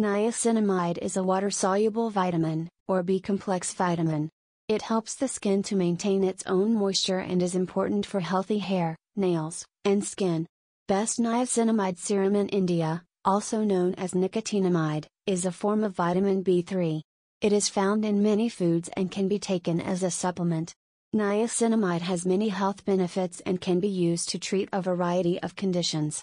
Niacinamide is a water-soluble vitamin, or B-complex vitamin. It helps the skin to maintain its own moisture and is important for healthy hair, nails, and skin. Best niacinamide serum in India, also known as nicotinamide, is a form of vitamin B3. It is found in many foods and can be taken as a supplement. Niacinamide has many health benefits and can be used to treat a variety of conditions.